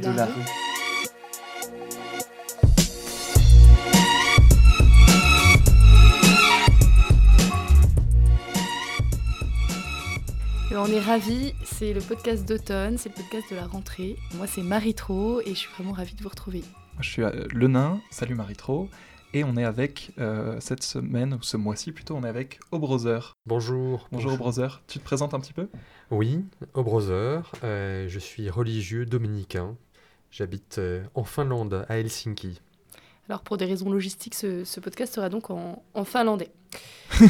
de, de la rue. Et on est ravis, c'est le podcast d'automne, c'est le podcast de la rentrée. Moi c'est Marie Tro et je suis vraiment ravie de vous retrouver. Je suis euh, le nain, salut Marie-Tro, et on est avec, euh, cette semaine, ou ce mois-ci plutôt, on est avec Obrother. Bonjour. Bonjour Obrother, tu te présentes un petit peu? Oui, Obrother, euh, je suis religieux dominicain. J'habite euh, en Finlande, à Helsinki. Alors pour des raisons logistiques, ce, ce podcast sera donc en, en finlandais.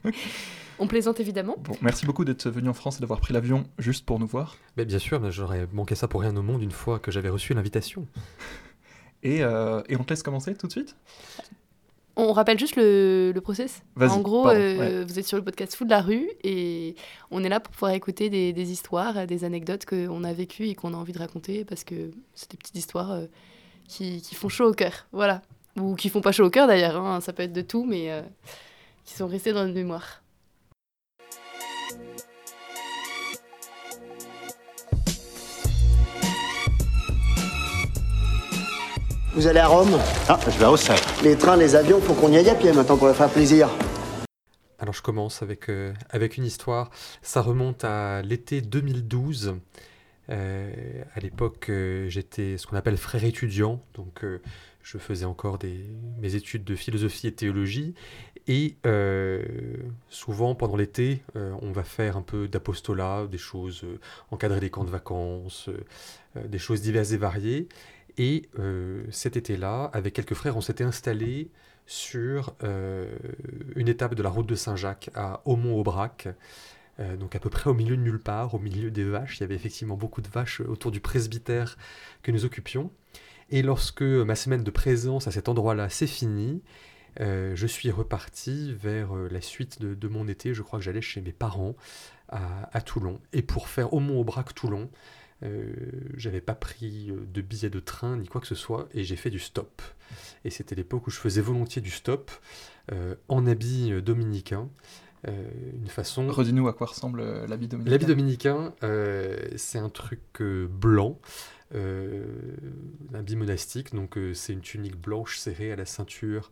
on plaisante évidemment. Bon, merci beaucoup d'être venu en France et d'avoir pris l'avion juste pour nous voir. Mais bien sûr, mais j'aurais manqué ça pour rien au monde une fois que j'avais reçu l'invitation. Et, euh, et on te laisse commencer tout de suite? On rappelle juste le, le process. En gros, pardon, euh, vous êtes sur le podcast Fou de la rue et on est là pour pouvoir écouter des, des histoires, des anecdotes qu'on a vécues et qu'on a envie de raconter parce que c'est des petites histoires euh, qui, qui font chaud au cœur. Voilà. Ou qui font pas chaud au cœur d'ailleurs, hein, ça peut être de tout, mais euh, qui sont restées dans notre mémoire. Vous allez à Rome Ah, je vais à Auxerre. Les trains, les avions, faut qu'on y aille à pied maintenant pour leur faire plaisir. Alors je commence avec, euh, avec une histoire. Ça remonte à l'été 2012. Euh, à l'époque, euh, j'étais ce qu'on appelle frère étudiant, donc euh, je faisais encore des, mes études de philosophie et théologie. Et euh, souvent, pendant l'été, euh, on va faire un peu d'apostolat, des choses, euh, encadrer des camps de vacances, des choses diverses et variées. Et euh, cet été-là, avec quelques frères, on s'était installés sur euh, une étape de la route de Saint-Jacques à Aumont-Aubrac, euh, donc à peu près au milieu de nulle part, au milieu des vaches. Il y avait effectivement beaucoup de vaches autour du presbytère que nous occupions. Et lorsque ma semaine de présence à cet endroit-là s'est finie, je suis reparti vers la suite de, mon été. Je crois que j'allais chez mes parents à, à Toulon. Et pour faire Aumont-Aubrac Toulon, euh, j'avais pas pris euh, de billet de train ni quoi que ce soit et j'ai fait du stop. Et c'était l'époque où je faisais volontiers du stop euh, en habit dominicain. Euh, une façon. Redis-nous à quoi ressemble l'habit dominicain. L'habit dominicain, c'est un truc blanc, un habit monastique, donc c'est une tunique blanche serrée à la ceinture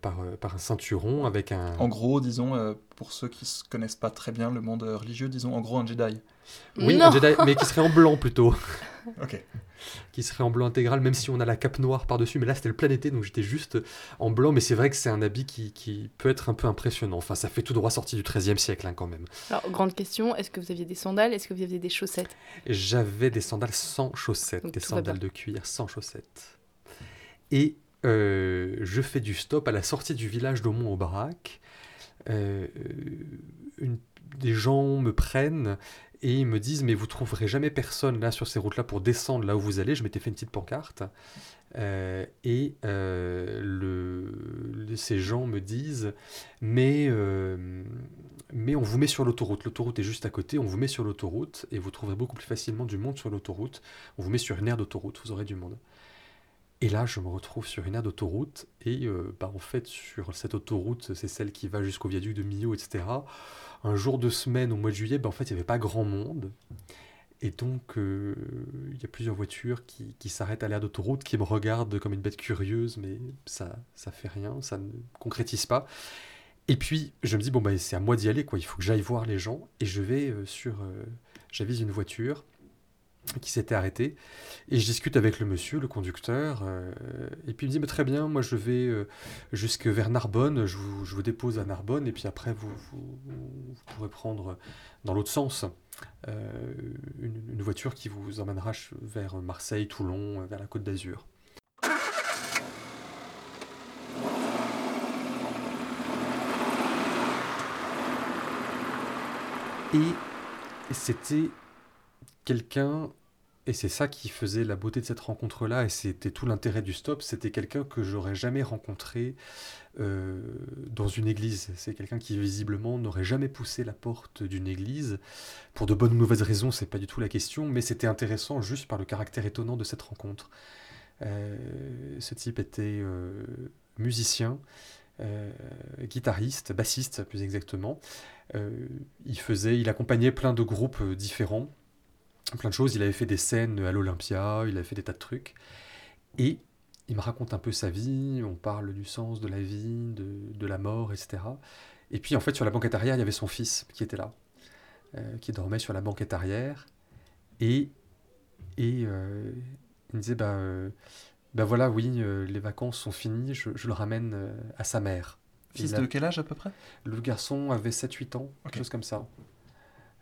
par, euh, par un ceinturon avec un... En gros, disons, euh, pour ceux qui ne connaissent pas très bien le monde euh, religieux, disons en gros un Jedi. Oui, Non. un Jedi, mais qui serait en blanc plutôt. Ok. qui serait en blanc intégral, même si on a la cape noire par-dessus. Mais là, c'était le plein été, donc j'étais juste en blanc. Mais c'est vrai que c'est un habit qui, qui peut être un peu impressionnant. Enfin, ça fait tout droit sorti du XIIIe siècle, hein, quand même. Alors, grande question, est-ce que vous aviez des sandales Est-ce que vous aviez des chaussettes? Et J'avais des sandales sans chaussettes, Donc des sandales de cuir sans chaussettes. Et euh, je fais du stop à la sortie du village d'Aumont-Aubrac. Euh, une- des gens me prennent et ils me disent mais vous trouverez jamais personne là sur ces routes-là pour descendre là où vous allez. Je m'étais fait une petite pancarte Euh, et euh, ces gens me disent mais euh, mais on vous met sur l'autoroute. L'autoroute est juste à côté. On vous met sur l'autoroute et vous trouverez beaucoup plus facilement du monde sur l'autoroute. On vous met sur une aire d'autoroute. Vous aurez du monde. Et là, je me retrouve sur une aire d'autoroute et euh, bah, en fait, sur cette autoroute, c'est celle qui va jusqu'au viaduc de Millau, etc. Un jour de semaine au mois de juillet, bah, en fait, il n'y avait pas grand monde. Et donc, euh, il y a plusieurs voitures qui, qui s'arrêtent à l'aire d'autoroute, qui me regardent comme une bête curieuse, mais ça ça fait rien, ça ne concrétise pas. Et puis, je me dis, bon, bah, c'est à moi d'y aller, quoi. Il faut que j'aille voir les gens. Et je vais euh, sur. J'avise une voiture qui s'était arrêtée. Et je discute avec le monsieur, le conducteur. euh, et puis il me dit, mais très bien, moi je vais euh, jusque vers Narbonne. Je vous, je vous dépose à Narbonne. Et puis après, vous, vous, pourrez prendre dans l'autre sens euh, une, voiture qui vous emmènera vers Marseille, Toulon, euh, vers la Côte d'Azur. Et c'était quelqu'un, et c'est ça qui faisait la beauté de cette rencontre-là, et c'était tout l'intérêt du stop, c'était quelqu'un que j'aurais jamais rencontré euh, dans une église. C'est quelqu'un qui visiblement n'aurait jamais poussé la porte d'une église. Pour de bonnes ou mauvaises raisons, c'est pas du tout la question, mais c'était intéressant juste par le caractère étonnant de cette rencontre. Euh, ce type était euh, musicien, guitariste, bassiste plus exactement. Il faisait, il accompagnait plein de groupes différents. Plein de choses. Il avait fait des scènes à l'Olympia, il avait fait des tas de trucs. Et il me raconte un peu sa vie, on parle du sens de la vie, de, de la mort, etc. Et puis en fait, sur la banquette arrière, il y avait son fils qui était là, euh, qui dormait sur la banquette arrière. Et, et euh, il me disait, bah, euh, bah voilà, oui, les vacances sont finies, je, je le ramène à sa mère. Fils a- de quel âge à peu près? Le garçon avait 7-8 ans, quelque chose comme ça.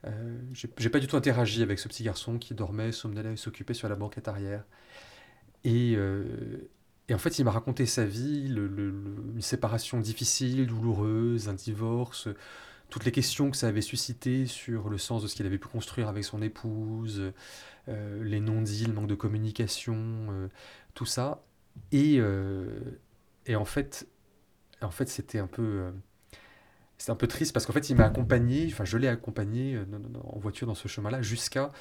Euh, j'ai pas du tout interagi avec ce petit garçon qui dormait, somnolait, s'occupait sur la banquette arrière. Et, euh, et en fait, il m'a raconté sa vie, le- une séparation difficile, douloureuse, un divorce, toutes les questions que ça avait suscité sur le sens de ce qu'il avait pu construire avec son épouse, euh, les non-dits, le manque de communication, tout ça. Et, et en fait, en fait c'était un peu... c'est un peu triste parce qu'en fait, il m'a accompagné, enfin, je l'ai accompagné euh, en voiture dans ce chemin-là jusqu'à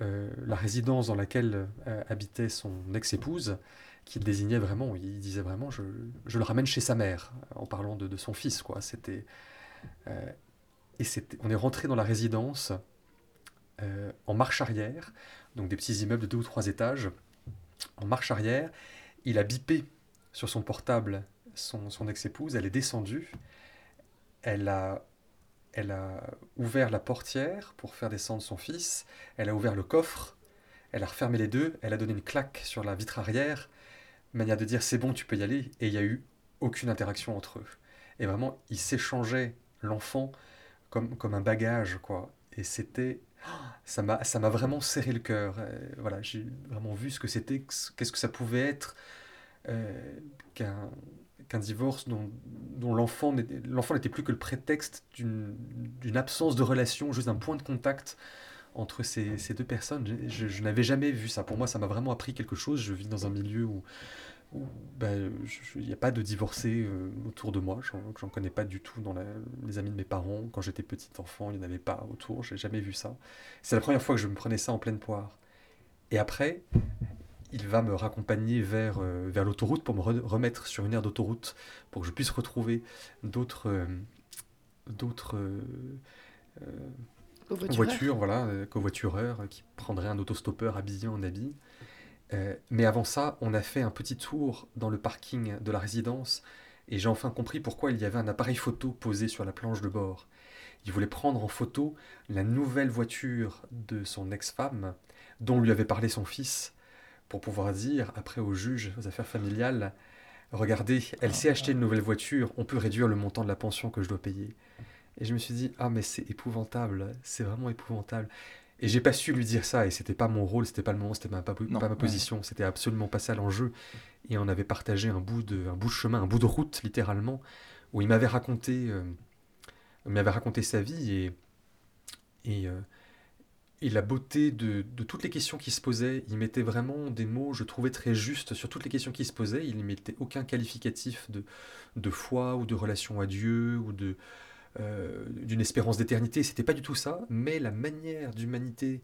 euh, la résidence dans laquelle euh, habitait son ex-épouse, qu'il désignait vraiment, il disait vraiment, je, le ramène chez sa mère, en parlant de, son fils, quoi. C'était. et on est rentré dans la résidence en marche arrière, donc des petits immeubles de deux ou trois étages, en marche arrière. Il a bipé sur son portable son ex-épouse, elle est descendue, elle a, elle a ouvert la portière pour faire descendre son fils, elle a ouvert le coffre, elle a refermé les deux, elle a donné une claque sur la vitre arrière, manière de dire c'est bon, tu peux y aller, et il n'y a eu aucune interaction entre eux. Et vraiment, ils s'échangeaient l'enfant comme, comme un bagage, quoi. Et c'était. Ça m'a, vraiment serré le cœur. Euh, voilà, j'ai vraiment vu ce que c'était, qu'est-ce que ça pouvait être euh, qu'un, qu'un divorce dont, l'enfant, n'était, plus que le prétexte d'une, absence de relation, juste un point de contact entre ces, deux personnes. Je, n'avais jamais vu ça. Pour moi, ça m'a vraiment appris quelque chose. Je vis dans un milieu où ben, il n'y a pas de divorcés euh, autour de moi. J'en, j'en connais pas du tout dans les amis de mes parents. Quand j'étais petit enfant, il n'y en avait pas autour. J'ai jamais vu ça. C'est la première fois que je me prenais ça en pleine poire. Et après, il va me raccompagner vers, euh, vers l'autoroute pour me re- remettre sur une aire d'autoroute pour que je puisse retrouver d'autres euh, d'autres euh, voitures, voilà, covoitureurs qui prendraient un autostoppeur habillé en habit. Mais avant ça, on a fait un petit tour dans le parking de la résidence et j'ai enfin compris pourquoi il y avait un appareil photo posé sur la planche de bord. Il voulait prendre en photo la nouvelle voiture de son ex-femme dont lui avait parlé son fils pour pouvoir dire après au juge aux affaires familiales Regardez, elle s'est acheté une nouvelle voiture, on peut réduire le montant de la pension que je dois payer. Et je me suis dit, ah mais c'est épouvantable, c'est vraiment épouvantable. Et j'ai pas su lui dire ça, et c'était pas mon rôle, c'était pas le moment, c'était pas, pas, Non, pas ma ouais. position, c'était absolument pas ça l'enjeu. Et on avait partagé un bout de, un bout de chemin, un bout de route littéralement, où il m'avait raconté, euh, m'avait raconté sa vie et et, euh, et la beauté de, toutes les questions qui se posaient. Il mettait vraiment des mots, je trouvais très justes sur toutes les questions qui se posaient. Il ne mettait aucun qualificatif de, de foi ou de relation à Dieu ou de euh, d'une espérance d'éternité. C'était pas du tout ça, mais la manière d'humanité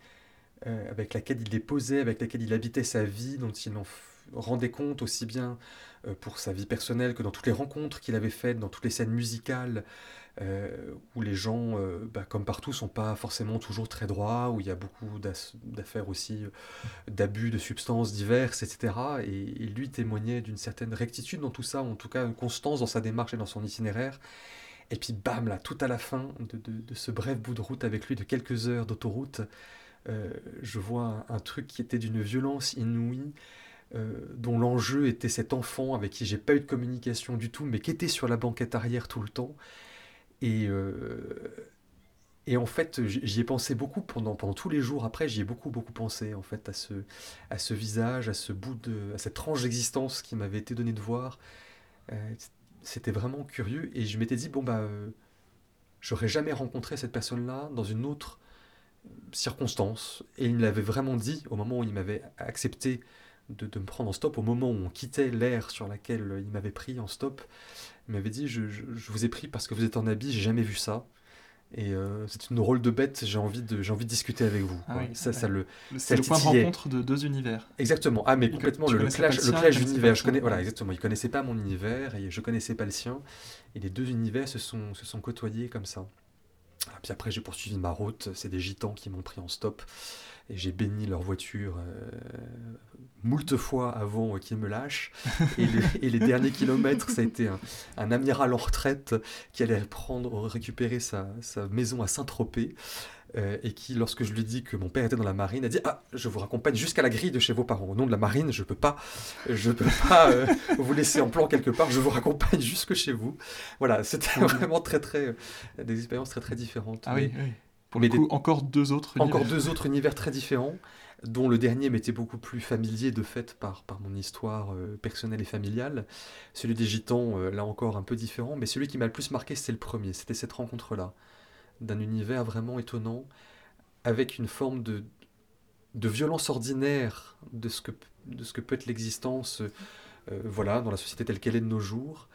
euh, avec laquelle il les posait, avec laquelle il habitait sa vie, dont il en rendait compte aussi bien euh, pour sa vie personnelle que dans toutes les rencontres qu'il avait faites, dans toutes les scènes musicales, euh, où les gens, euh, bah, comme partout, sont pas forcément toujours très droits, où il y a beaucoup d'affaires aussi euh, d'abus de substances diverses, etc. Et, lui témoignait d'une certaine rectitude dans tout ça, en tout cas une constance dans sa démarche et dans son itinéraire. Et puis bam, là, tout à la fin de, ce bref bout de route avec lui de quelques heures d'autoroute, je vois un, truc qui était d'une violence inouïe, dont l'enjeu était cet enfant avec qui j'ai pas eu de communication du tout, mais qui était sur la banquette arrière tout le temps. Et, euh, et en fait, j'y ai pensé beaucoup pendant, pendant tous les jours après, j'y ai beaucoup, beaucoup pensé en fait à ce, à ce visage, à ce bout de, à cette tranche d'existence qui m'avait été donnée de voir. Euh, c'était vraiment curieux et je m'étais dit, bon, bah, euh, j'aurais jamais rencontré cette personne-là dans une autre circonstance. Et il me l'avait vraiment dit au moment où il m'avait accepté de, de me prendre en stop, au moment où on quittait l'air sur laquelle il m'avait pris en stop. Il m'avait dit, je, je- je vous ai pris parce que vous êtes en habit, j'ai jamais vu ça. Et euh, c'est une drôle de bête, j'ai envie de, j'ai envie de discuter avec vous. Ah quoi. oui, ça, ouais. ça le, C'est le point de rencontre de deux univers. Exactement. Ah, mais complètement, le, clash, le clash d'univers. Je connais, voilà, exactement. Il connaissait pas mon univers et je connaissais pas le sien. Et les deux univers se sont, se sont côtoyés comme ça. Puis après, j'ai poursuivi ma route. C'est des gitans qui m'ont pris en stop et j'ai béni leur voiture euh, moult fois avant qu'ils me lâchent. Et, les derniers kilomètres, ça a été un, amiral en retraite qui allait prendre, récupérer sa, maison à Saint-Tropez. Euh, et qui, lorsque je lui dis que mon père était dans la marine, a dit Ah, je vous raccompagne jusqu'à la grille de chez vos parents. Au nom de la marine, je ne peux pas, je peux pas euh, vous laisser en plan quelque part, je vous raccompagne jusque chez vous. Voilà, c'était vraiment très, très. des expériences très, très différentes. Ah oui, oui. Pour le coup, encore deux autres univers. Encore deux autres univers très différents, dont le dernier m'était beaucoup plus familier de fait par, par mon histoire euh, personnelle et familiale. Celui des Gitans, euh, là encore un peu différent, mais celui qui m'a le plus marqué, c'est le premier. C'était cette rencontre-là, d'un univers vraiment étonnant, avec une forme de, de violence ordinaire de ce que, de ce que peut être l'existence euh, voilà, dans la société telle qu'elle est de nos jours,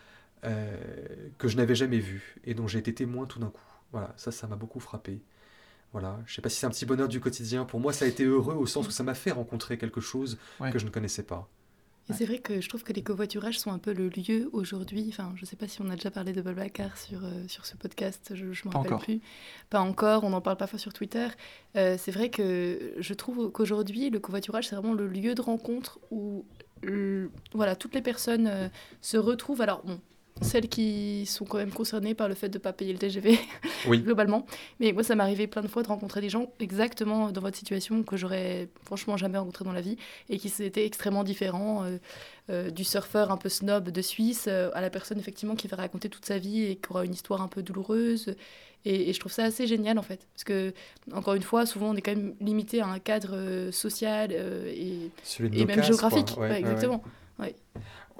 que je n'avais jamais vue et dont j'ai été témoin tout d'un coup. Voilà, ça, ça m'a beaucoup frappé. Voilà, je sais pas si c'est un petit bonheur du quotidien. Pour moi, ça a été heureux au sens où ça m'a fait rencontrer quelque chose que je ne connaissais pas. Et c'est vrai que je trouve que les covoiturages sont un peu le lieu aujourd'hui. Enfin, je ne sais pas si on a déjà parlé de Babacar sur, euh, sur ce podcast, je ne me rappelle plus. Pas encore, on en parle parfois sur Twitter. Euh, c'est vrai que je trouve qu'aujourd'hui, le covoiturage, c'est vraiment le lieu de rencontre où voilà, toutes les personnes euh, se retrouvent. Alors, bon, celles qui sont quand même concernées par le fait de ne pas payer le TGV, globalement. Mais moi, ça m'est arrivé plein de fois de rencontrer des gens exactement dans votre situation que j'aurais franchement jamais rencontré dans la vie et qui étaient extrêmement différents euh, euh, du surfeur un peu snob de Suisse euh, à la personne effectivement qui va raconter toute sa vie et qui aura une histoire un peu douloureuse. Et, je trouve ça assez génial en fait. Parce que, encore une fois, souvent on est quand même limité à un cadre social et, et même géographique. exactement. Ouais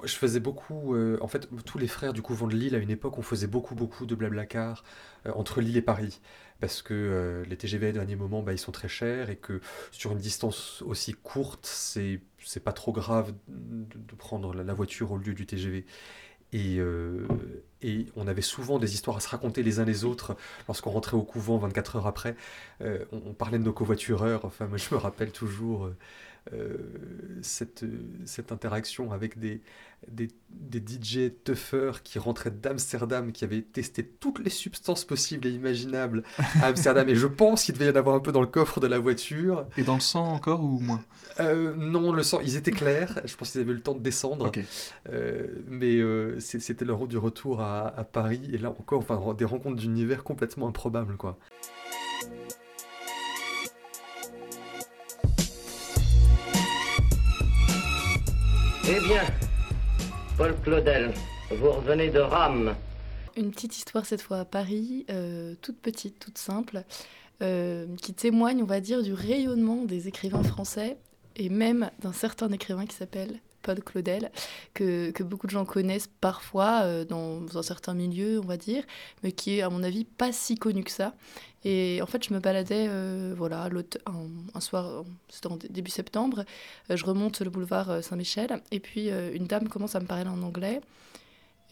je faisais beaucoup, euh, en fait, tous les frères du couvent de Lille, à une époque, on faisait beaucoup, beaucoup de blablacar euh, entre Lille et Paris. Parce que euh, les TGV, à dernier moment, bah, ils sont très chers et que sur une distance aussi courte, c'est, pas trop grave de, prendre la, voiture au lieu du TGV. Et, et, on avait souvent des histoires à se raconter les uns les autres lorsqu'on rentrait au couvent 24 heures après. on, on, parlait de nos covoitureurs. Enfin, moi, je me rappelle toujours euh, cette, cette interaction avec des, des, des DJ tuffers qui rentraient d'Amsterdam, qui avaient testé toutes les substances possibles et imaginables à Amsterdam. et je pense qu'il devait y en avoir un peu dans le coffre de la voiture. Et dans le sang encore ou moins? Euh, Non, le sang, ils étaient clairs. Je pense qu'ils avaient eu le temps de descendre. Euh, mais c'était leur route du retour à, à, Paris. Et là encore, enfin, des rencontres d'univers complètement improbables. quoi. Eh bien, Paul Claudel, vous revenez de Rome. Une petite histoire cette fois à Paris, euh, toute petite, toute simple, euh, qui témoigne, on va dire, du rayonnement des écrivains français et même d'un certain écrivain qui s'appelle Paul Claudel, que, que, beaucoup de gens connaissent parfois euh, dans, un certain milieu, on va dire, mais qui est, à mon avis, pas si connu que ça. Et en fait, je me baladais, euh, voilà, un, un, soir, c'était en début septembre, euh, je remonte le boulevard Saint-Michel, et puis une dame commence à me parler en anglais.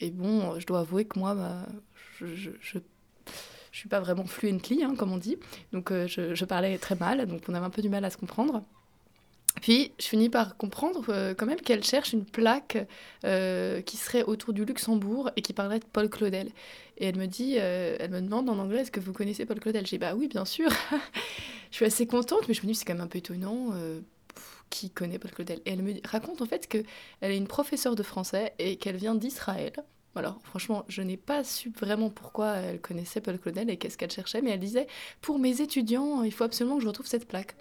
Et bon, je dois avouer que moi, bah, je, je, je je suis pas vraiment fluently, hein, comme on dit. Donc je, je, parlais très mal, donc on avait un peu du mal à se comprendre. Puis, je finis par comprendre euh, quand même qu'elle cherche une plaque euh, qui serait autour du Luxembourg et qui parlerait de Paul Claudel. Et elle me dit, euh, elle me demande en anglais, est-ce que vous connaissez Paul Claudel? J'ai bah oui, bien sûr. je suis assez contente, mais je me dis, c'est quand même un peu étonnant. qui connaît Paul Claudel Et elle me raconte en fait qu'elle est une professeure de français et qu'elle vient d'Israël. Alors, franchement, je n'ai pas su vraiment pourquoi elle connaissait Paul Claudel et qu'est-ce qu'elle cherchait, mais elle disait Pour mes étudiants, il faut absolument que je retrouve cette plaque.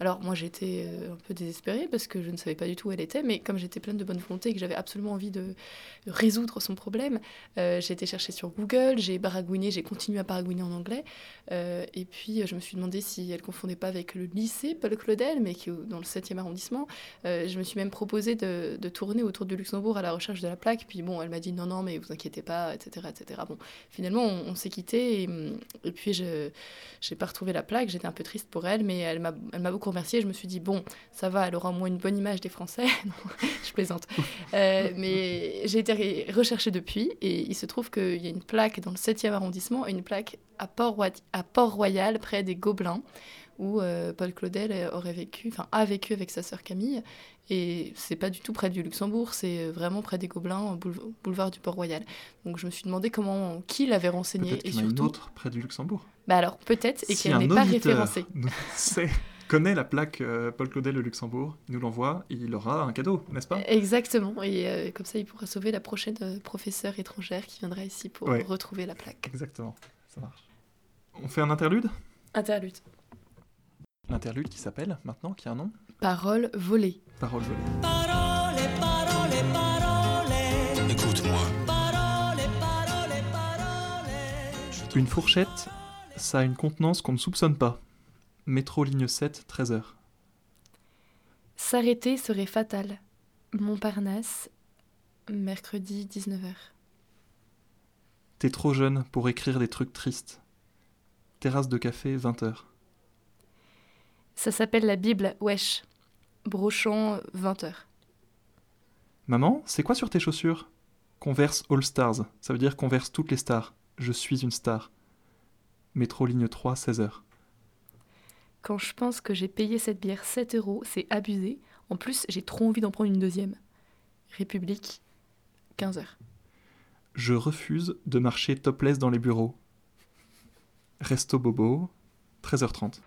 Alors moi j'étais euh, un peu désespérée parce que je ne savais pas du tout où elle était, mais comme j'étais pleine de bonne volonté et que j'avais absolument envie de résoudre son problème, euh, j'ai été chercher sur Google, j'ai baragouiné, j'ai continué à baragouiner en anglais, euh, et puis je me suis demandé si elle confondait pas avec le lycée Paul Claudel, mais qui est dans le 7e arrondissement. je me suis même proposé de, tourner autour du Luxembourg à la recherche de la plaque, puis bon, elle m'a dit non, non, mais vous inquiétez pas, etc. etc. Bon, finalement on, s'est quitté et, puis je n'ai pas retrouvé la plaque, j'étais un peu triste pour elle, mais elle m'a beaucoup remercier. Je me suis dit, bon, ça va, elle aura au moins une bonne image des Français. je plaisante. Euh, mais j'ai été recherchée depuis et il se trouve qu'il y a une plaque dans le 7e arrondissement une plaque à Port-Royal, près des Gobelins, où euh, Paul Claudel aurait vécu, enfin a vécu avec sa sœur Camille. Et c'est pas du tout près du Luxembourg, c'est vraiment près des Gobelins, boulevard, boulevard du Port-Royal. Donc je me suis demandé comment, qui l'avait renseigné et qu'il y en a une surtout. autre près du Luxembourg. Bah alors peut-être et Si qu'elle n'est pas référencée. nous sait- connaît la plaque euh, Paul Claudel le Luxembourg, il nous l'envoie, il aura un cadeau, n'est-ce pas? Exactement, et euh, comme ça il pourra sauver la prochaine euh, professeure étrangère qui viendra ici pour Ouais. retrouver la plaque. Exactement, ça marche. On fait un interlude? Interlude. L'interlude qui s'appelle maintenant, qui a un nom? Parole volée. Parole volée. Parole, parole, parole. Écoute-moi. Parole, parole, parole. Une fourchette, ça a une contenance qu'on ne soupçonne pas. Métro ligne 7, 13h. S'arrêter serait fatal. Montparnasse, mercredi 19h. T'es trop jeune pour écrire des trucs tristes. Terrasse de café, 20h. Ça s'appelle la Bible, wesh. Brochant, 20h. Maman, c'est quoi sur tes chaussures? Converse All Stars, ça veut dire converse toutes les stars. Je suis une star. Métro ligne 3, 16h. Quand je pense que j'ai payé cette bière 7 euros, c'est abusé. En plus, j'ai trop envie d'en prendre une deuxième. République, 15h. Je refuse de marcher topless dans les bureaux. Resto Bobo, 13h30.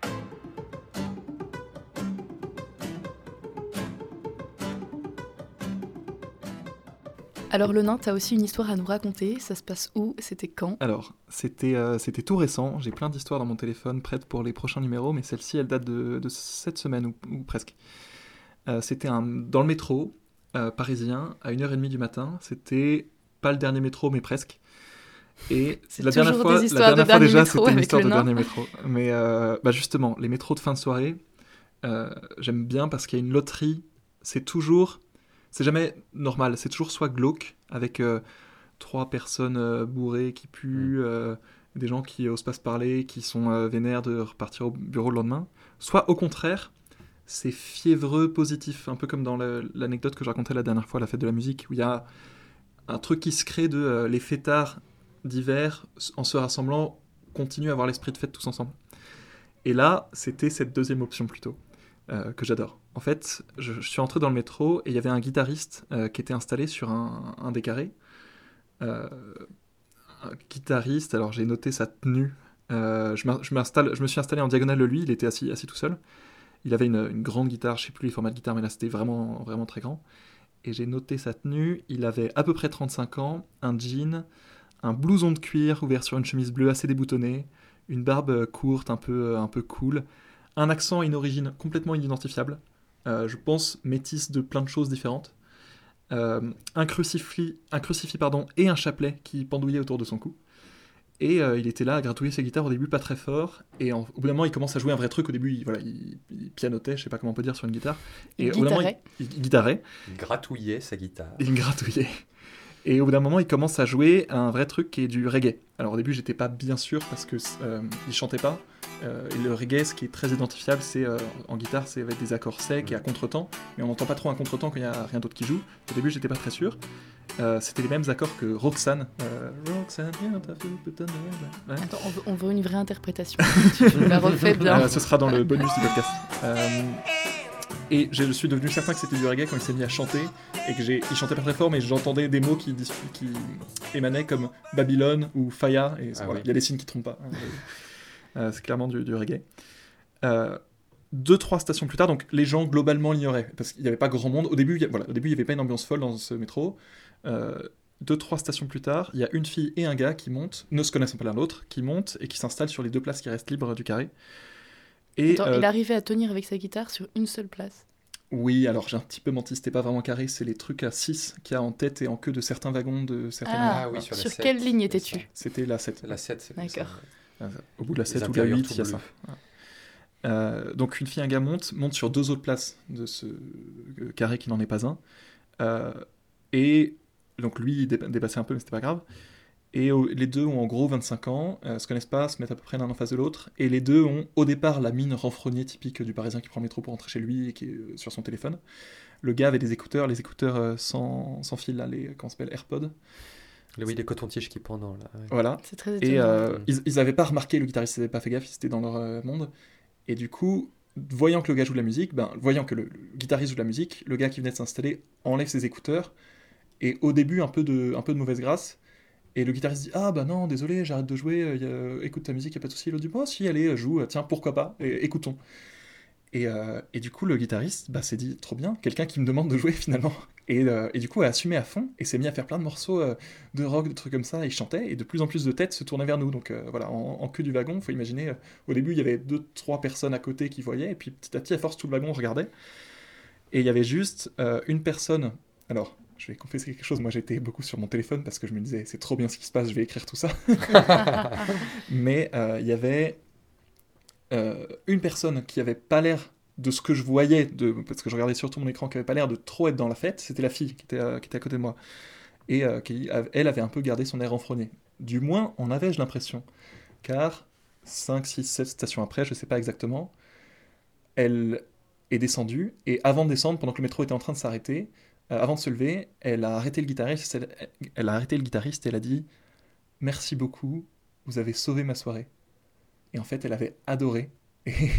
Alors le nain, t'as aussi une histoire à nous raconter. Ça se passe où? C'était quand? Alors, c'était euh, c'était tout récent. J'ai plein d'histoires dans mon téléphone prêtes pour les prochains numéros, mais celle-ci, elle date de, de cette semaine ou, ou presque. Euh, c'était dans le métro euh, parisien à 1h30 du matin. C'était pas le dernier métro, mais presque. Et la dernière fois, la de dernière fois déjà, c'était une histoire de nain. dernier métro. Mais bah justement, les métros de fin de soirée, j'aime bien parce qu'il y a une loterie. C'est toujours, c'est jamais normal. C'est toujours soit glauque avec euh, trois personnes euh, bourrées qui puent, euh, des gens qui osent pas se parler, qui sont vénères de repartir au bureau le lendemain. Soit au contraire, c'est fiévreux positif, un peu comme dans l'anecdote que je racontais la dernière fois à la fête de la musique, où il y a un truc qui se crée de les fêtards d'hiver, en se rassemblant, continuent à avoir l'esprit de fête tous ensemble. Et là, c'était cette deuxième option plutôt, euh, que j'adore. En fait, je, suis entré dans le métro et il y avait un guitariste euh, qui était installé sur un, un des carrés. Euh, un guitariste, alors j'ai noté sa tenue. Je, je je me suis installé en diagonale de lui, il était assis, assis tout seul. Il avait une, grande guitare, je sais plus les formats de guitare, mais là c'était vraiment, vraiment très grand. Et j'ai noté sa tenue, il avait à peu près 35 ans, un jean, un blouson de cuir ouvert sur une chemise bleue assez déboutonnée, une barbe courte, un peu, un peu cool, un accent et une origine complètement inidentifiable. Euh, je pense métisse de plein de choses différentes. Euh, un crucifix, un crucifix pardon, et un chapelet qui pendouillait autour de son cou. Et euh, il était là à gratouiller ses guitares au début pas très fort. Et en- au bout d'un moment, il commence à jouer un vrai truc. Au début, il, voilà, il, il pianotait, je sais pas comment on peut dire sur une guitare. Et Il au bout d'un moment, il, il guitarait. Il gratouillait sa guitare. Il gratouillait. Et au bout d'un moment, il commence à jouer un vrai truc qui est du reggae. Alors au début, j'étais pas bien sûr parce que euh, il chantait pas. Euh, et le reggae, ce qui est très identifiable, c'est euh, en guitare, c'est avec des accords secs et à contretemps. Mais on n'entend pas trop un contretemps quand il y a rien d'autre qui joue. Au début, j'étais pas très sûr. Euh, C'était les mêmes accords que Roxane. Euh, Roxane, viens, t'as fait putain de merde. Ouais. Attends, on veut, on veut une vraie interprétation. tu la refais bien. Euh, ce sera dans le bonus du podcast. Et je suis devenu certain que c'était du reggae quand il s'est mis à chanter et que j'ai, il chantait pas très fort, mais j'entendais des mots qui, émanaient comme Babylone ou Faya. Et Ah voilà, oui. il y a des signes qui trompent pas. hein. Euh, c'est clairement du, du reggae. Euh, deux, trois stations plus tard, donc les gens globalement l'ignoraient parce qu'il n'y avait pas grand monde. Au début, il voilà, au début, il n'y avait pas une ambiance folle dans ce métro. Euh, deux, trois stations plus tard, il y a une fille et un gars qui montent, ne se connaissant pas l'un l'autre, qui montent et qui s'installent sur les deux places qui restent libres du carré. Et Attends, euh, il arrivait à tenir avec sa guitare sur une seule place. oui, alors j'ai un petit peu menti, c'était pas vraiment carré, c'est les trucs à 6 qu'il y a en tête et en queue de certains wagons de certaines Ah, Ah oui, sur la sur 7, quelle ligne étais-tu. C'était la 7. La 7, c'est. D'accord. Euh, Au bout de la Les 7 ou de la intérieurs 8, tout il y a ça. Euh, donc une fille et un gars montent, montent sur deux autres places de ce carré qui n'en est pas un. Euh, et donc lui, il dé- dépassait un peu, mais c'était pas grave. Et les deux ont en gros 25 ans, euh, se connaissent pas, se mettent à peu près l'un en face de l'autre. Et les deux ont au départ la mine renfrognée typique du parisien qui prend le métro pour rentrer chez lui et qui est euh, sur son téléphone. Le gars avait des écouteurs, les écouteurs euh, sans, sans fil, là, les, comment s'appelle, AirPods. Le- Oui, les cotons-tiges qui pendant là. ouais. Voilà. C'est très Et étonnant. euh, ils, ils avaient pas remarqué le guitariste, ils avaient pas fait gaffe, ils étaient dans leur euh, monde. Et du coup, voyant que le gars joue de la musique, ben, voyant que le, le guitariste joue de la musique, le gars qui venait de s'installer enlève ses écouteurs. Et au début, un peu de, un peu de mauvaise grâce. Et le guitariste dit Ah bah non, désolé, j'arrête de jouer, euh, a- écoute ta musique, y a pas de souci. L'autre dit Bon, si, allez, joue, euh, tiens, pourquoi pas, et- écoutons. Et, euh, et du coup, le guitariste bah, s'est dit Trop bien, quelqu'un qui me demande de jouer finalement. Et, euh, et du coup, a assumé à fond et s'est mis à faire plein de morceaux euh, de rock, de trucs comme ça. Il chantait et de plus en plus de têtes se tournaient vers nous. Donc euh, voilà, en, en queue du wagon, faut imaginer, euh, au début, il y avait deux, trois personnes à côté qui voyaient, et puis petit à petit, à force, tout le wagon regardait. Et il y avait juste euh, une personne. Alors, je vais confesser quelque chose. Moi, j'étais beaucoup sur mon téléphone parce que je me disais, c'est trop bien ce qui se passe, je vais écrire tout ça. Mais euh, il y avait euh, une personne qui avait pas l'air de ce que je voyais, de, parce que je regardais surtout mon écran, qui avait pas l'air de trop être dans la fête. C'était la fille qui était, euh, qui était à côté de moi. Et qui, elle avait un peu gardé son air renfrogné. Du moins, en avais-je l'impression. Car 5, 6, 7 stations après, je sais pas exactement, elle est descendue. Et avant de descendre, pendant que le métro était en train de s'arrêter, avant de se lever, elle a arrêté le guitariste. Elle, elle a arrêté le guitariste et elle a dit Merci beaucoup, vous avez sauvé ma soirée. Et en fait, elle avait adoré. Et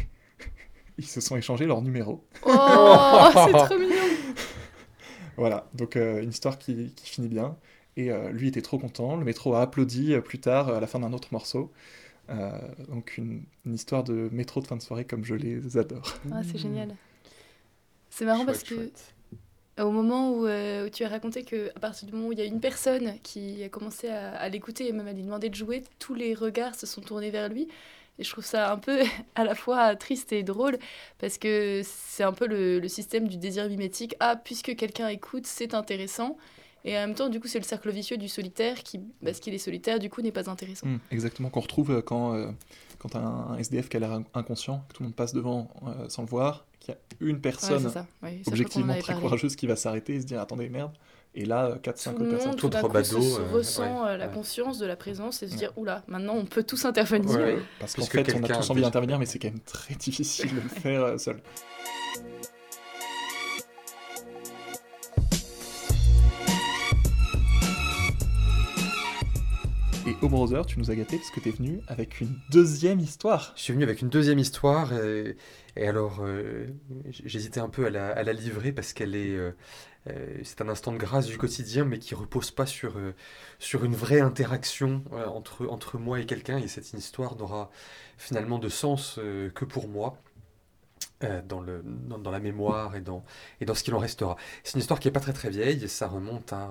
ils se sont échangés leurs numéros. Oh, c'est trop mignon. Voilà, donc euh, une histoire qui, qui finit bien. Et euh, lui était trop content. Le métro a applaudi euh, plus tard, à la fin d'un autre morceau. Euh, donc une, une histoire de métro de fin de soirée comme je les adore. Ah, c'est génial. C'est marrant parce que Chouette, au moment où, euh, où tu as raconté que à partir du moment où il y a une personne qui a commencé à, l'écouter et même à lui demander de jouer, tous les regards se sont tournés vers lui. Et je trouve ça un peu à la fois triste et drôle parce que c'est un peu le système du désir mimétique. Ah, puisque quelqu'un écoute, c'est intéressant. Et en même temps, du coup, c'est le cercle vicieux du solitaire qui, parce qu'il est solitaire, du coup, n'est pas intéressant. Mm, exactement, qu'on retrouve euh, quand, euh, quand un, un SDF qui a l'air in- inconscient, que tout le monde passe devant euh, sans le voir, qu'il y a une personne ça. Ouais, ça, objectivement très courageuse qui va s'arrêter et se dire attendez merde et là 4-5 tout autres personnes Tout coup, Bado, se euh, ressent ouais, la ouais. conscience de la présence et se Ouais. dire oula, maintenant on peut tous intervenir. Ouais. parce qu'en fait on a tous envie d'intervenir mais c'est quand même très difficile de le faire seul au browser tu nous as gâté parce que t'es venu avec une deuxième histoire. Je suis venu avec une deuxième histoire et, alors euh, j'hésitais un peu à la, livrer parce qu'elle est euh, euh, c'est un instant de grâce du quotidien mais qui repose pas sur sur une vraie interaction entre entre moi et quelqu'un. Et cette histoire n'aura finalement de sens que pour moi dans, le, dans, la mémoire et dans, et dans ce qu'il en restera. C'est une histoire qui n'est pas très très vieille, ça remonte à,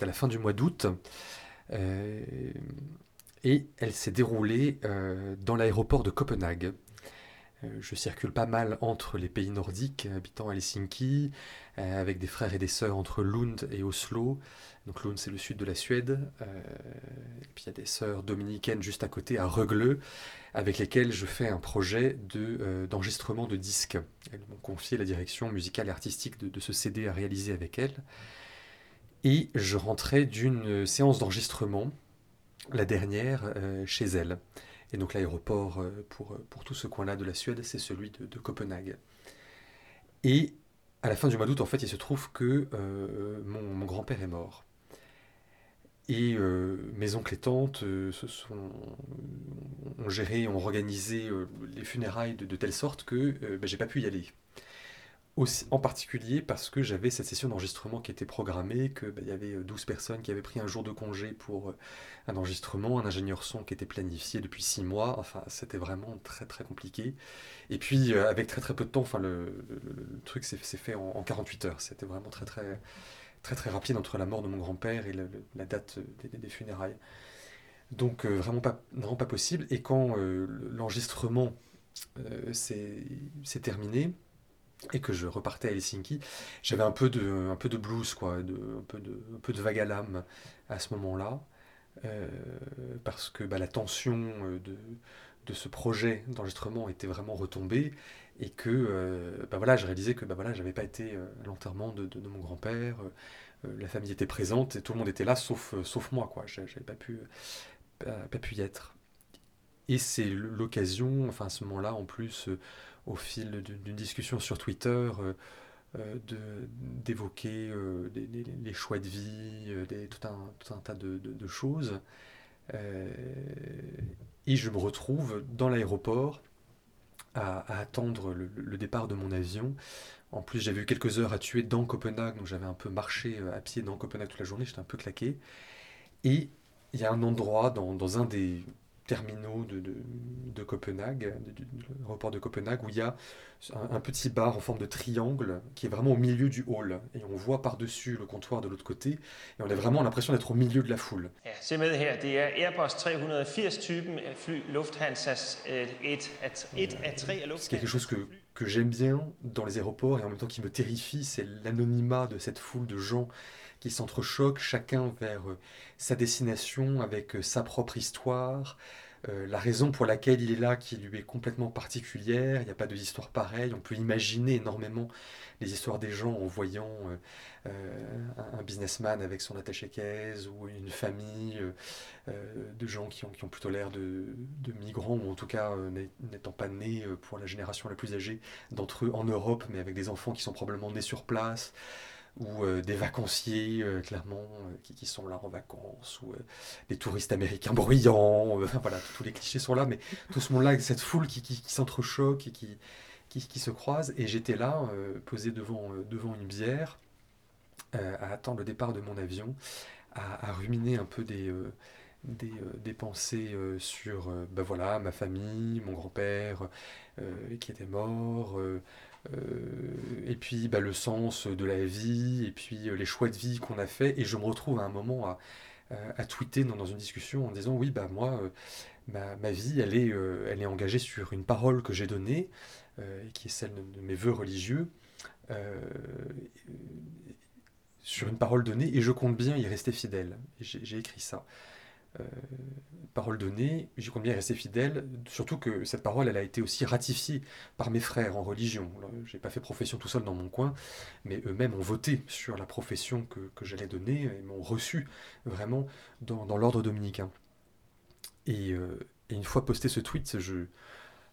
à la fin du mois d'août, et elle s'est déroulée euh, dans l'aéroport de Copenhague. Euh, je circule pas mal entre les pays nordiques, habitant Helsinki, euh, avec des frères et des sœurs entre Lund et Oslo. Donc Lund, c'est le sud de la Suède. euh, et puis il y a des sœurs dominicaines juste à côté, à Rögle, avec lesquelles je fais un projet de, euh, d'enregistrement de disques. Elles m'ont confié la direction musicale et artistique de, de ce CD à réaliser avec elles. Et je rentrais d'une séance d'enregistrement, la dernière, euh, chez elles. Et donc l'aéroport euh, pour, pour tout ce coin-là de la Suède, c'est celui de, Copenhague. Et à la fin du mois d'août, en fait, il se trouve que euh, mon, grand-père est mort. Et euh, mes oncles et tantes euh, ont géré, ont organisé euh, les funérailles de, telle sorte que euh, ben, j'ai pas pu y aller. Aussi, en particulier parce que j'avais cette session d'enregistrement qui était programmée, que ben, il y avait euh, 12 personnes qui avaient pris un jour de congé pour euh, un enregistrement, un ingénieur son qui était planifié depuis 6 mois, enfin c'était vraiment très très compliqué. Et puis euh, avec très très peu de temps, enfin le, truc s'est fait en, en 48 heures, c'était vraiment très très très très rapide entre la mort de mon grand-père et la date euh, des, funérailles. Donc euh, vraiment, pas, vraiment pas possible. Et quand euh, l'enregistrement euh, s'est terminé et que je repartais à Helsinki, j'avais un peu de, un peu de blues, quoi, de, un, peu de, un peu de vague à l'âme à ce moment-là. euh, parce que bah, la tension euh, de, de ce projet d'enregistrement était vraiment retombée et que euh, bah, voilà, je réalisais que bah, voilà, j'avais pas été à l'enterrement de, de- mon grand-père, la famille était présente et tout le monde était là sauf, sauf moi, quoi. J'a- J'avais pas pu, pas, pas pu y être. Et c'est l'occasion, enfin à ce moment-là, en plus, au fil d'une discussion sur Twitter, euh, euh, d'évoquer euh, les, choix de vie, des- tout, un, tout un tas de, de- choses. Et je me retrouve dans l'aéroport à, attendre le, le départ de mon avion. En plus, j'avais eu quelques heures à tuer dans Copenhague, donc j'avais un peu marché à pied dans Copenhague toute la journée, j'étais un peu claqué. Et il y a un endroit dans, dans un des terminaux de, de, de Copenhague, du, du l'aéroport de Copenhague, où il y a un, un petit bar en forme de triangle qui est vraiment au milieu du hall. Et on voit par-dessus le comptoir de l'autre côté, et on a vraiment l'impression d'être au milieu de la foule. Ja, se med her, det er Airbus 380-typen af fly Lufthansas øh, af, C'est quelque chose que, que j'aime bien dans les aéroports et en même temps qui me terrifie, c'est l'anonymat de cette foule de gens qui s'entrechoquent, chacun vers euh, sa destination, avec euh, sa propre histoire, euh, la raison pour laquelle il est là qui lui est complètement particulière, il n'y a pas de histoires pareilles, on peut imaginer énormément les histoires des gens en voyant un- businessman avec son attaché-caisse ou une famille de gens qui ont, plutôt l'air de, migrants ou en tout cas n'é- n'étant pas nés pour la génération la plus âgée d'entre eux en Europe mais avec des enfants qui sont probablement nés sur place ou euh, des vacanciers euh, clairement euh, qui, qui sont là en vacances ou des touristes américains bruyants voilà tous les clichés sont là mais tout ce monde-là cette foule qui, qui, s'entrechoque et qui, qui, se croise. Et j'étais là posé devant, devant une bière à attendre le départ de mon avion à, à ruminer un peu des, des, des pensées sur ben voilà, ma famille, mon grand-père qui était mort, et puis bah, le sens de la vie, et puis euh, les choix de vie qu'on a fait. Et je me retrouve à un moment à, à, à tweeter dans, une discussion en disant oui, bah moi, euh, ma, ma vie, elle est, euh, engagée sur une parole que j'ai donnée, euh, qui est celle de, de mes vœux religieux. euh, sur une parole donnée et je compte bien y rester fidèle. J'ai écrit ça. Euh, parole donnée, j'y compte bien y rester fidèle, surtout que cette parole, elle a été aussi ratifiée par mes frères en religion. J'ai pas fait profession tout seul dans mon coin, mais eux-mêmes ont voté sur la profession que, que j'allais donner et m'ont reçu vraiment dans, dans l'ordre dominicain. Et, euh, et une fois posté ce tweet, je,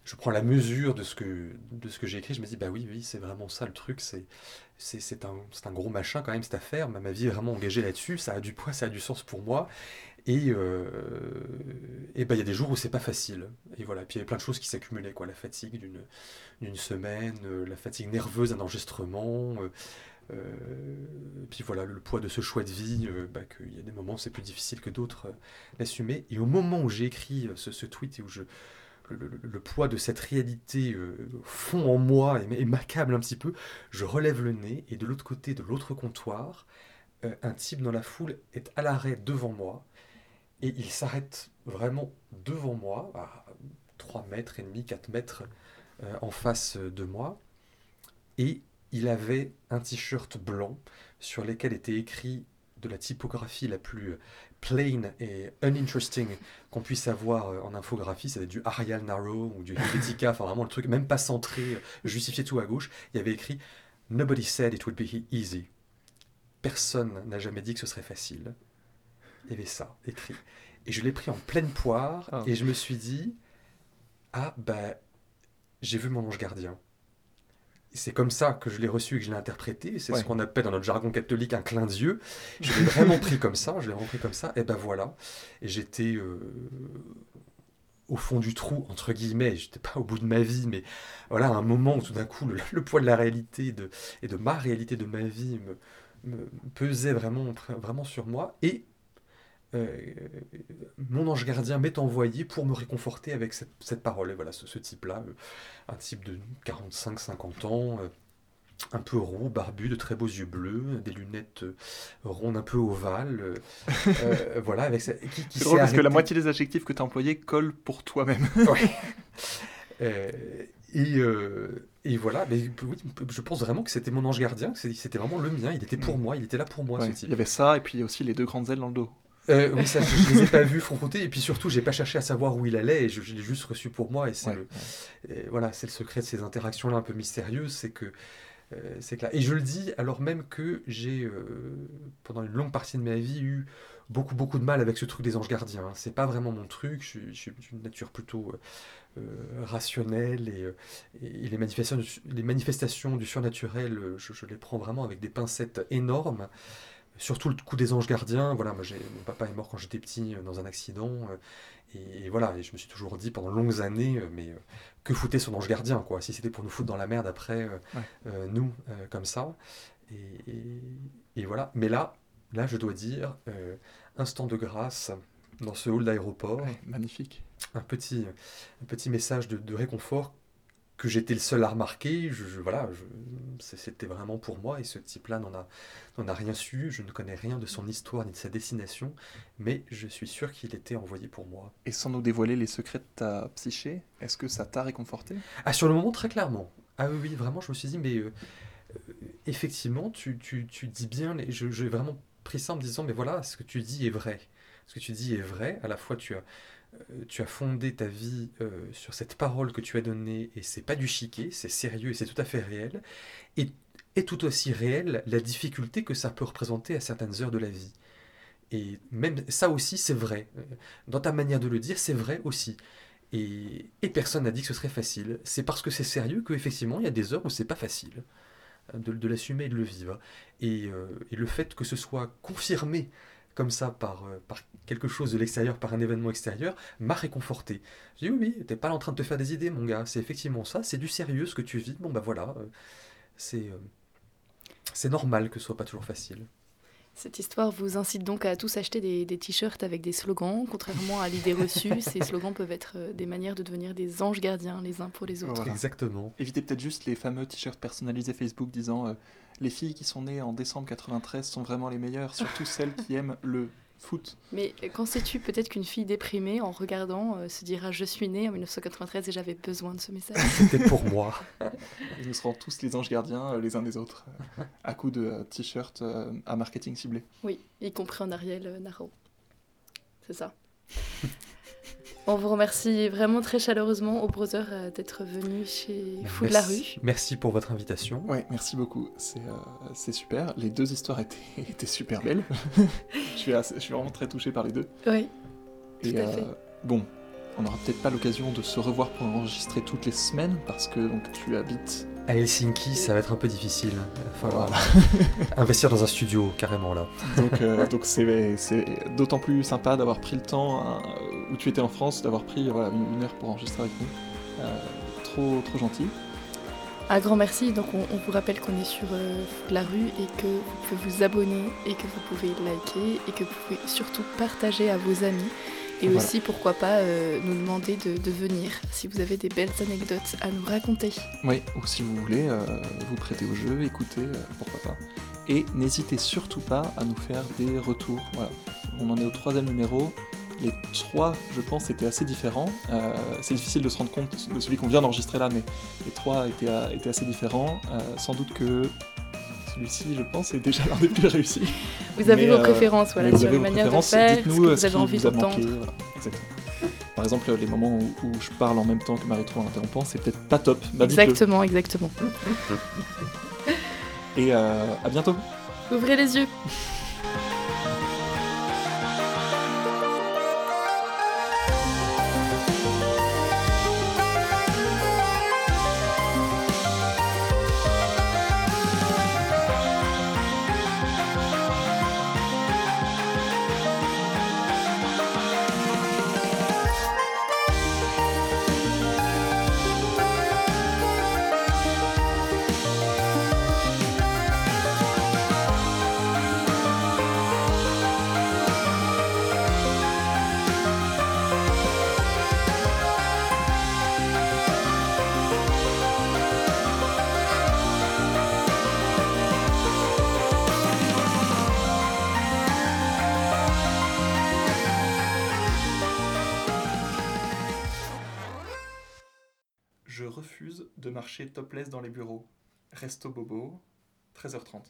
je prends la mesure de ce que, de ce que j'ai écrit. Je me dis, bah oui, oui, c'est vraiment ça le truc. C'est, c'est, un, un gros machin quand même cette affaire. Ma, ma vie est vraiment engagée là-dessus. Ça a du poids, ça a du sens pour moi. Et euh, bah, il y a des jours où c'est pas facile. Et voilà. Puis il y avait plein de choses qui s'accumulaient, quoi. La fatigue d'une, d'une semaine, euh, la fatigue nerveuse d'un enregistrement. euh, euh, puis voilà, le, poids de ce choix de vie, bah, qu'il y a des moments où c'est plus difficile que d'autres d'assumer. Et au moment où j'ai écrit ce, ce tweet et où je, le, poids de cette réalité fond en moi et, m'accable un petit peu, je relève le nez et de l'autre côté, de l'autre comptoir, un type dans la foule est à l'arrêt devant moi et il s'arrête vraiment devant moi, à 3 mètres et demi, 4 mètres euh, en face de moi et il avait un t-shirt blanc sur lequel était écrit de la typographie la plus euh, plain et uninteresting qu'on puisse avoir euh, en infographie, c'était du Arial Narrow ou du Helvetica, enfin vraiment le truc même pas centré, justifié tout à gauche. Il y avait écrit Nobody said it would be easy. Personne n'a jamais dit que ce serait facile. Il y avait ça écrit. Et je l'ai pris en pleine poire Ah. et je me suis dit Ah, bah, j'ai vu mon ange gardien. C'est comme ça que je l'ai reçu et que je l'ai interprété. C'est Ouais. ce qu'on appelle dans notre jargon catholique un clin d'yeux. Je l'ai vraiment pris comme ça, je l'ai vraiment pris comme ça, et ben voilà. Et j'étais euh, au fond du trou, entre guillemets, j'étais pas au bout de ma vie, mais voilà, un moment où tout d'un coup, le, le poids de la réalité de, et de ma réalité de ma vie me, me pesait vraiment, vraiment sur moi. Et euh, mon ange gardien m'est envoyé pour me réconforter avec cette, cette parole. Et voilà, ce, ce type-là, euh, un type de 45-50 ans, euh, un peu roux, barbu, de très beaux yeux bleus, des lunettes euh, rondes un peu ovales, euh, euh, voilà, avec sa- qui, drôle parce que la moitié des adjectifs que tu as employés collent pour toi-même. Ouais. Euh, et, euh, et voilà, mais oui, je pense vraiment que c'était mon ange gardien, que c'était vraiment le mien, il était pour Mm. moi, il était là pour moi, Ouais, Il y avait ça, et puis aussi les deux grandes ailes dans le dos. Euh, oui, ça, je, je les ai pas vus fronter, et puis surtout, j'ai pas cherché à savoir où il allait, et je, je l'ai juste reçu pour moi, et c'est Ouais. le, et voilà, c'est le secret de ces interactions-là un peu mystérieuses, c'est que euh, c'est là. Et je le dis alors même que j'ai, euh, pendant une longue partie de ma vie, eu beaucoup, beaucoup de mal avec ce truc des anges gardiens. hein. C'est pas vraiment mon truc, je, suis- je suis d'une nature plutôt rationnelle, et, et les, manifestations, du- les manifestations du surnaturel, je, je les prends vraiment avec des pincettes énormes. Surtout le coup des anges gardiens. Voilà, moi, j'ai- mon papa est mort quand j'étais petit euh, dans un accident. euh, et, et voilà, et je me suis toujours dit pendant longues années, euh, mais que foutait son ange gardien, quoi Si c'était pour nous foutre dans la merde après, Ouais. nous, comme ça. Et, voilà. Mais là, là, je dois dire, instant de grâce dans ce hall d'aéroport Ouais, magnifique. un petit, un petit message de, de réconfort que j'étais le seul à remarquer. Je, je- voilà, je- c'était vraiment pour moi et ce type-là n'en a, n'en a rien su. Je ne connais rien de son histoire ni de sa destination, mais je suis sûr qu'il était envoyé pour moi. Et sans nous dévoiler les secrets de ta psyché, est-ce que ça t'a réconforté? Ah, sur le moment, très clairement. Ah oui, vraiment, je me suis dit, mais euh, euh, effectivement, tu, tu, tu dis bien, les- je- j'ai vraiment pris ça en me disant, mais voilà, ce que tu dis est vrai. Ce que tu dis est vrai, à la fois tu as, tu as fondé ta vie euh, sur cette parole que tu as donnée, et c'est pas du chiquet, c'est sérieux et c'est tout à fait réel, et, et tout aussi réel la difficulté que ça peut représenter à certaines heures de la vie. Et même ça aussi, c'est vrai. Euh, Dans ta manière de le dire, c'est vrai aussi. Et, et personne n'a dit que ce serait facile. C'est parce que c'est sérieux qu'effectivement, il y a des heures où c'est pas facile euh, de, de l'assumer et de le vivre. Et, euh, et le fait que ce soit confirmé comme ça par, euh, par quelque chose de l'extérieur, par un événement extérieur, m'a réconforté. J'ai dit oui, oui, t'es pas là en train de te faire des idées, mon gars. C'est effectivement ça, c'est du sérieux ce que tu vis. Bon, bah voilà, euh, c'est euh, c'est normal que ce soit pas toujours facile. Cette histoire vous incite donc à tous acheter des, des t-shirts avec des slogans. Contrairement à l'idée reçue, ces slogans peuvent être des manières de devenir des anges gardiens les uns pour les autres. Voilà. Exactement. Évitez peut-être juste les fameux t-shirts personnalisés Facebook disant euh, les filles qui sont nées en décembre 93 sont vraiment les meilleures, surtout celles qui aiment le foot. Mais qu'en sais-tu Peut-être qu'une fille déprimée, en regardant, euh, se dira Je suis née en 1993 et j'avais besoin de ce message. C'était pour moi. Et nous serons tous les anges gardiens euh, les uns des autres, euh, à coup de euh, t-shirts euh, à marketing ciblé. Oui, y compris en Ariel euh, Naro. C'est ça. On vous remercie vraiment très chaleureusement au Brother euh, d'être venu chez Fou de la Rue. Merci- pour votre invitation. Ouais, merci beaucoup, c'est euh, super. Les deux histoires étaient, étaient super belles. je, suis assez- je suis vraiment très touché par les deux. Oui, Et Tout à fait. bon, on n'aura peut-être pas l'occasion de se revoir pour enregistrer toutes les semaines parce que donc tu habites. À Helsinki, ça va être un peu difficile. Il va falloir investir dans un studio, carrément là. Donc euh, c'est d'autant plus sympa d'avoir pris le temps hein, où tu étais en France, d'avoir pris voilà, une, heure pour enregistrer avec nous. Euh, trop trop gentil. Un grand merci. Donc, on, on vous rappelle qu'on est sur euh, la Rue et que vous pouvez vous abonner et que vous pouvez liker et que vous pouvez surtout partager à vos amis. Et Voilà. aussi, pourquoi pas, euh, nous demander de, de venir si vous avez des belles anecdotes à nous raconter. Oui, ou si vous voulez euh, vous prêter au jeu, écouter, pourquoi pas. Et n'hésitez surtout pas à nous faire des retours. Voilà. On en est au troisième numéro. Les trois, je pense, étaient assez différents. Euh, c'est difficile de se rendre compte de celui qu'on vient d'enregistrer là, mais les trois étaient, euh, étaient assez différents. Euh, sans doute que celui-ci, je pense, est déjà l'un des plus réussis. Vous avez Mais, vos préférences, voilà, sur les manières de faire, ce que vous avez envie d'entendre. Voilà, exactement. Par exemple, les moments où, où je parle en même temps que Marie-Trou en interrompant, c'est peut-être pas top. Bah. Exactement, exactement. Et à bientôt. Ouvrez les yeux. topless dans les bureaux. Resto Bobo, 13h30.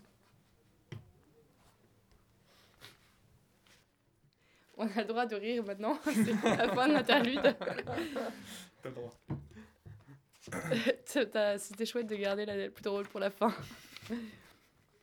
On a le droit de rire maintenant, c'est la fin de l'interlude. Pas le droit. T'as- C'était chouette de garder la plus drôle pour la fin.